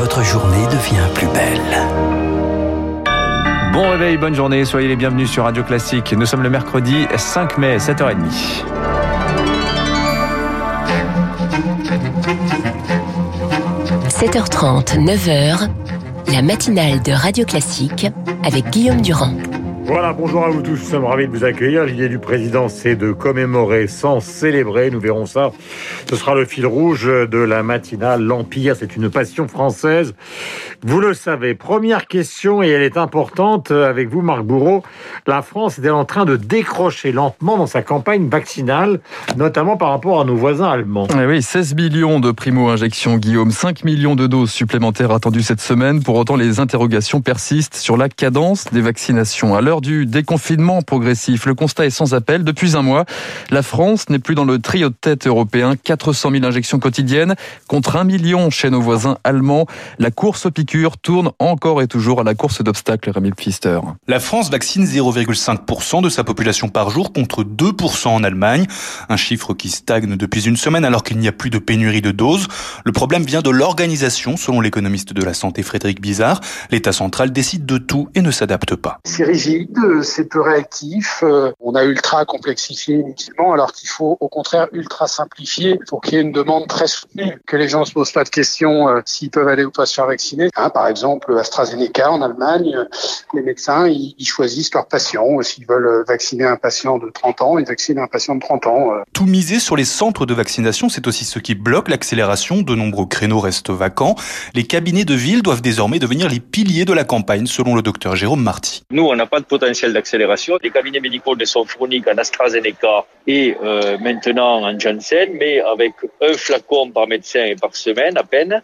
votre journée devient plus belle. Bon réveil, bonne journée, soyez les bienvenus sur Radio Classique. Nous sommes le mercredi 5 mai, 7h30. 7h30, 9h, la matinale de Radio Classique avec Guillaume Durand. Voilà, bonjour à vous tous, nous sommes ravis de vous accueillir. L'idée du président, c'est de commémorer sans célébrer. Nous verrons ça. Ce sera le fil rouge de la matinale. L'Empire, c'est une passion française. Vous le savez. Première question, et elle est importante avec vous, Marc Bourreau. La France est en train de décrocher lentement dans sa campagne vaccinale, notamment par rapport à nos voisins allemands? Eh oui, 16 millions de primo-injections, Guillaume. 5 millions de doses supplémentaires attendues cette semaine. Pour autant, les interrogations persistent sur la cadence des vaccinations. À l'heure du déconfinement progressif. Le constat est sans appel. Depuis un mois, la France n'est plus dans le trio de tête européen. 400 000 injections quotidiennes contre 1 million chez nos voisins allemands. La course aux piqûres tourne encore et toujours à la course d'obstacles, Rémi Pfister. La France vaccine 0,5% de sa population par jour contre 2% en Allemagne. Un chiffre qui stagne depuis une semaine alors qu'il n'y a plus de pénurie de doses. Le problème vient de l'organisation, selon l'économiste de la santé Frédéric Bizarre. L'État central décide de tout et ne s'adapte pas. C'est rigide c'est peu réactif. Euh, on a ultra complexifié inutilement alors qu'il faut au contraire ultra simplifier pour qu'il y ait une demande très soutenue, que les gens se posent pas de questions euh, s'ils peuvent aller ou pas se faire vacciner. Hein, par exemple, AstraZeneca en Allemagne, euh, les médecins ils, choisissent leurs patients. S'ils veulent vacciner un patient de 30 ans, ils vaccinent un patient de 30 ans. Tout miser sur les centres de vaccination, c'est aussi ce qui bloque l'accélération. De nombreux créneaux restent vacants. Les cabinets de ville doivent désormais devenir les piliers de la campagne, selon le docteur Jérôme Marty. Nous, on n'a pas de potentiel d'accélération. Les cabinets médicaux ne sont fournis qu'en AstraZeneca et euh, maintenant en Janssen, mais avec un flacon par médecin et par semaine à peine,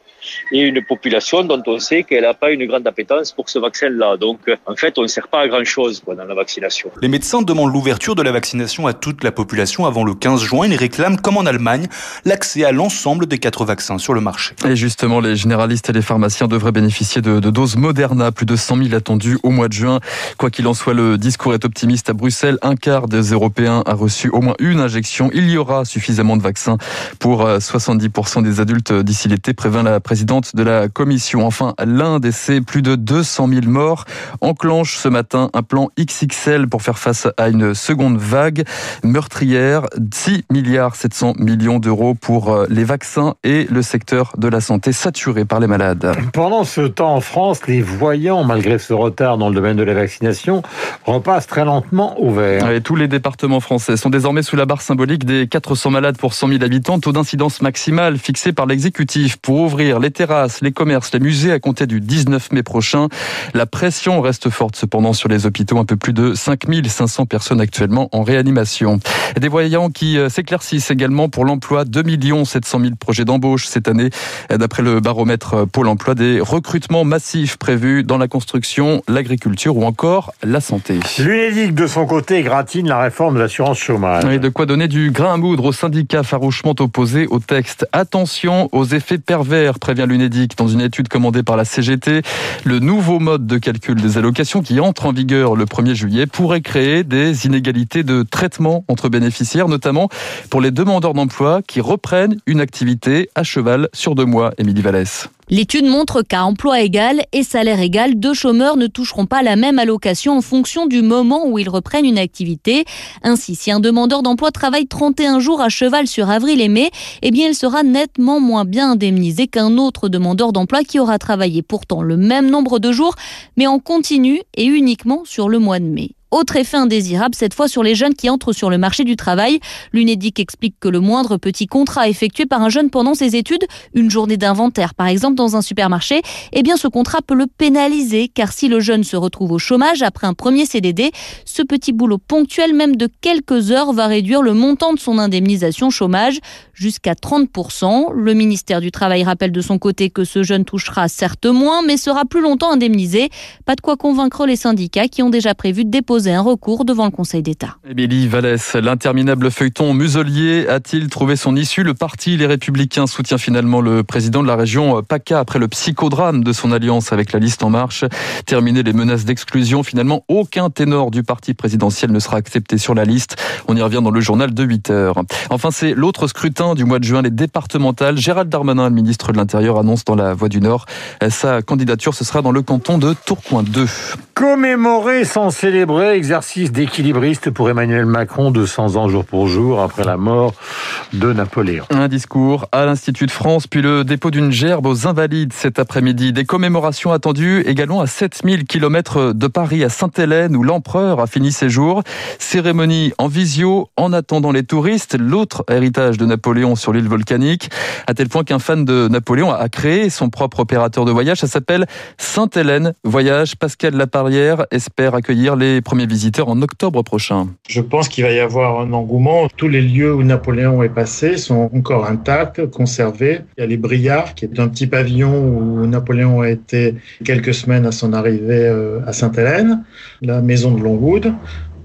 et une population dont on sait qu'elle n'a pas une grande appétence pour ce vaccin-là. Donc, en fait, on ne sert pas à grand-chose dans la vaccination. Les médecins demandent l'ouverture de la vaccination à toute la population avant le 15 juin. Ils réclament, comme en Allemagne, l'accès à l'ensemble des quatre vaccins sur le marché. Et justement, les généralistes et les pharmaciens devraient bénéficier de, de doses Moderna, plus de 100 000 attendues au mois de juin. Quoi qu'il en soit, le discours est optimiste à Bruxelles. Un quart des Européens a reçu au moins une injection. Il y aura suffisamment de vaccins pour 70% euh, des adultes d'ici l'été, prévint la présidente de la Commission. Enfin, l'Inde essaie plus de 200 000 morts enclenche ce matin un plan XXL pour faire face à une seconde vague meurtrière. 6 milliards 700 millions d'euros pour euh, les vaccins et le secteur de la santé saturé par les malades. Pendant ce temps en France, les voyants, malgré ce retard dans le domaine de la vaccination, repasse très lentement ouvert. Et tous les départements français sont désormais sous la barre symbolique des 400 malades pour 100 000 habitants, taux d'incidence maximale fixé par l'exécutif pour ouvrir les terrasses, les commerces, les musées à compter du 19 mai prochain. La pression reste forte cependant sur les hôpitaux, un peu plus de 5500 personnes actuellement en réanimation. des voyants qui euh, s'éclaircissent également pour l'emploi, 2 700 000 projets d'embauche cette année, d'après le baromètre Pôle emploi, des recrutements massifs prévus dans la construction, l'agriculture ou encore la santé. L'UNEDIC, de son côté, gratine la réforme de l'assurance chômage. Et de quoi donner du grain à moudre aux syndicats farouchement opposés au texte. Attention aux effets pervers, prévient l'UNEDIC dans une étude commandée par la CGT. Le nouveau mode de calcul des allocations qui entre en vigueur le 1er juillet pourrait créer des inégalités de traitement entre bénéficiaires, notamment pour les demandeurs d'emploi qui reprennent une activité à cheval sur deux mois. Émilie Vallès. L'étude montre qu'à emploi égal et salaire égal, deux chômeurs ne toucheront pas la même allocation en fonction du moment où ils reprennent une activité. Ainsi, si un demandeur d'emploi travaille 31 jours à cheval sur avril et mai, eh bien, il sera nettement moins bien indemnisé qu'un autre demandeur d'emploi qui aura travaillé pourtant le même nombre de jours, mais en continu et uniquement sur le mois de mai. Autre effet indésirable, cette fois sur les jeunes qui entrent sur le marché du travail. L'UNEDIC explique que le moindre petit contrat effectué par un jeune pendant ses études, une journée d'inventaire par exemple dans un supermarché, eh bien ce contrat peut le pénaliser car si le jeune se retrouve au chômage après un premier CDD, ce petit boulot ponctuel même de quelques heures va réduire le montant de son indemnisation chômage jusqu'à 30%. Le ministère du Travail rappelle de son côté que ce jeune touchera certes moins mais sera plus longtemps indemnisé. Pas de quoi convaincre les syndicats qui ont déjà prévu de déposer déposé un recours devant le Conseil d'État. Émilie Vallès, l'interminable feuilleton muselier a-t-il trouvé son issue? Le parti Les Républicains soutient finalement le président de la région PACA après le psychodrame de son alliance avec la liste En Marche. Terminé les menaces d'exclusion, finalement aucun ténor du parti présidentiel ne sera accepté sur la liste. On y revient dans le journal de 8 heures. Enfin, c'est l'autre scrutin du mois de juin, les départementales. Gérald Darmanin, le ministre de l'Intérieur, annonce dans la Voix du Nord sa candidature. Ce sera dans le canton de Tourcoing 2. Commémorer sans célébrer, exercice d'équilibriste pour Emmanuel Macron, 200 ans jour pour jour après la mort de Napoléon. Un discours à l'Institut de France, puis le dépôt d'une gerbe aux Invalides cet après-midi. Des commémorations attendues également à 7000 km de Paris, à Sainte-Hélène, où l'empereur a fini ses jours. Cérémonie en visio, en attendant les touristes. L'autre héritage de Napoléon sur l'île volcanique, à tel point qu'un fan de Napoléon a créé son propre opérateur de voyage. Ça s'appelle Sainte-Hélène Voyage. Pascal Espère accueillir les premiers visiteurs en octobre prochain. Je pense qu'il va y avoir un engouement. Tous les lieux où Napoléon est passé sont encore intacts, conservés. Il y a les Briards, qui est un petit pavillon où Napoléon a été quelques semaines à son arrivée euh, à Sainte-Hélène, la maison de Longwood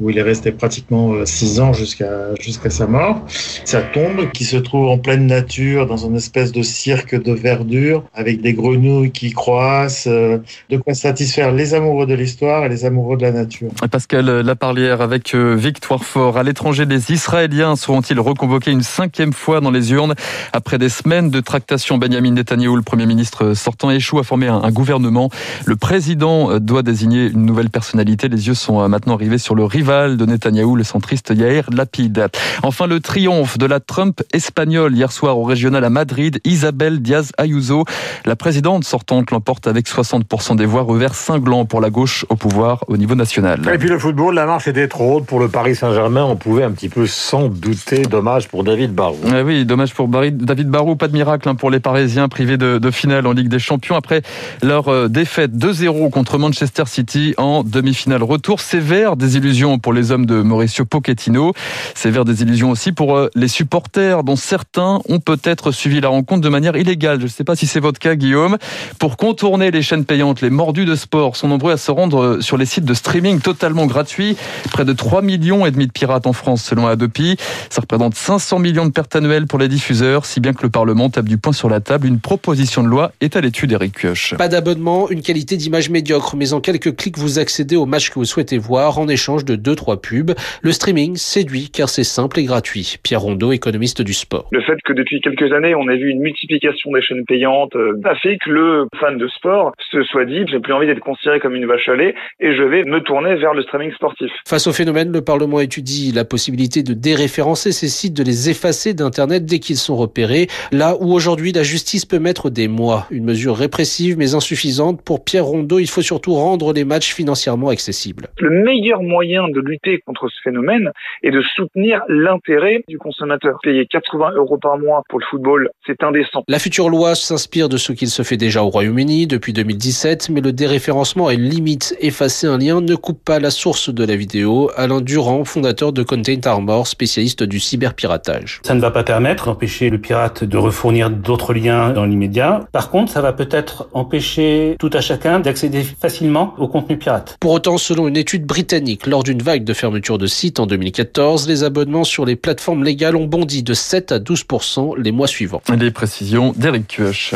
où il est resté pratiquement euh, six ans jusqu'à jusqu'à sa mort. Sa tombe qui se trouve en pleine nature dans une espèce de cirque de verdure avec des grenouilles qui croissent, euh, de quoi satisfaire les amoureux de l'histoire et les amoureux de la nature. Pascal Laparlière avec euh, Victoire Fort. À l'étranger, les Israéliens seront-ils reconvoqués une cinquième fois dans les urnes après des semaines de tractation? Benjamin Netanyahu, le Premier ministre sortant, échoue à former un, gouvernement. Le président doit désigner une nouvelle personnalité. Les yeux sont maintenant arrivés sur le rival de Netanyahou, le centriste Yair Lapide. Enfin, le triomphe de la Trump espagnole hier soir au régional à Madrid, Isabel Diaz Ayuso, la présidente sortante, l'emporte avec 60% des voix, revers cinglant pour la gauche au pouvoir au niveau national. Et puis le football, la marche était trop haute pour le Paris Saint-Germain, on pouvait un petit peu s'en douter. Dommage pour David Barou. Eh oui, dommage pour David Barou, pas de miracle hein, pour les Parisiens privés de, de, finale en Ligue des Champions après leur euh, défaite 2-0 contre Manchester City en demi-finale. Retour sévère des illusions pour les hommes de Mauricio Pochettino. Sévère des illusions aussi pour euh, les supporters dont certains ont peut-être suivi la rencontre de manière illégale. Je ne sais pas si c'est votre cas, Guillaume. Pour contourner les chaînes payantes, les mordus de sport sont nombreux à se rendre euh, sur les sites de streaming totalement gratuits. Près de 3 millions et demi de pirates en France, selon Adopi. Ça représente 500 millions de pertes annuelles pour les diffuseurs, si bien que le Parlement tape du poing sur la table. Une proposition de loi est à l'étude, Eric Kioch. Pas d'abonnement, une qualité d'image médiocre, mais en quelques clics, vous accédez au match que vous souhaitez voir en échange de 2 trois pubs. Le streaming séduit car c'est simple et gratuit. Pierre Rondeau, économiste du sport. Le fait que depuis quelques années, on ait vu une multiplication des chaînes payantes euh, a fait que le fan de sport se soit dit j'ai plus envie d'être considéré comme une vache à lait et je vais me tourner vers le streaming sportif. Face au phénomène, le Parlement étudie la possibilité de déréférencer ces sites, de les effacer d'Internet dès qu'ils sont repérés, là où aujourd'hui la justice peut mettre des mois. Une mesure répressive mais insuffisante. Pour Pierre Rondeau, il faut surtout rendre les matchs financièrement accessibles. Le meilleur moyen de lutter contre ce phénomène et de soutenir l'intérêt du consommateur. Payer 80 euros par mois pour le football, c'est indécent. La future loi s'inspire de ce qu'il se fait déjà au Royaume-Uni depuis 2017, mais le déréférencement une limite. Effacer un lien ne coupe pas la source de la vidéo. Alain Durand, fondateur de Content Armor, spécialiste du cyberpiratage. Ça ne va pas permettre d'empêcher le pirate de refournir d'autres liens dans l'immédiat. Par contre, ça va peut-être empêcher tout à chacun d'accéder facilement au contenu pirate. Pour autant, selon une étude britannique, lors d'une vague de fermeture de sites en 2014, les abonnements sur les plateformes légales ont bondi de 7 à 12% les mois suivants. Les précisions d'Eric Kioch.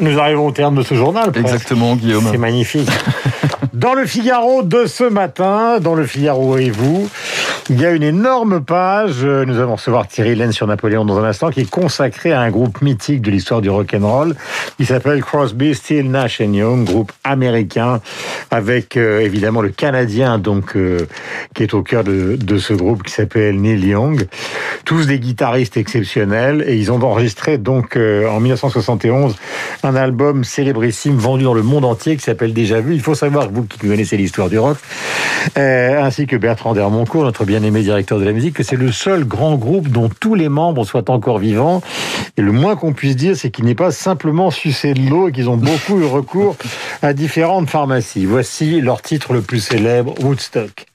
Nous arrivons au terme de ce journal. Presque. Exactement, Guillaume. C'est magnifique. Dans le Figaro de ce matin, dans le Figaro et vous, il y a une énorme page. Nous allons recevoir Thierry Laine sur Napoléon dans un instant, qui est consacrée à un groupe mythique de l'histoire du rock'n'roll. Il s'appelle Crosby, Still, Nash Young, groupe américain, avec euh, évidemment le Canadien, donc euh, qui est au cœur de, de ce groupe, qui s'appelle Neil Young. Tous des guitaristes exceptionnels, et ils ont enregistré donc euh, en 1971 un album célébrissime vendu dans le monde entier qui s'appelle Déjà vu. Il faut savoir, vous qui connaissez l'histoire du rock, euh, ainsi que Bertrand Dermoncourt, notre bien-aimé directeur de la musique, que c'est le seul grand groupe dont tous les membres soient encore vivants. Et le moins qu'on puisse dire, c'est qu'il n'est pas simplement sucé de l'eau et qu'ils ont beaucoup eu recours à différentes pharmacies. Voici leur titre le plus célèbre, Woodstock.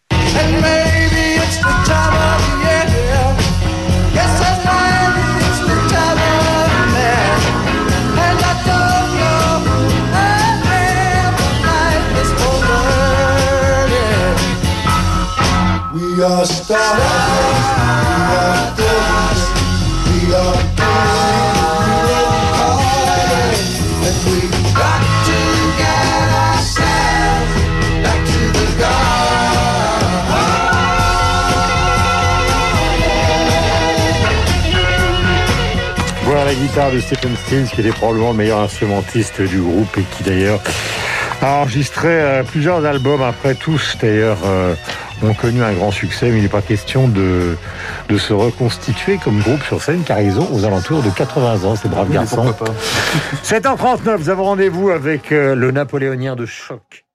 Voilà la guitare de Stephen Stills, qui était probablement le meilleur instrumentiste du groupe et qui d'ailleurs a enregistré euh, plusieurs albums. Après tous, d'ailleurs, euh, ont connu un grand succès, mais il n'est pas question de, de se reconstituer comme groupe sur scène, car ils ont aux alentours de 80 ans, ces braves garçons. 7h39, nous avons rendez-vous avec euh, le Napoléonien de choc.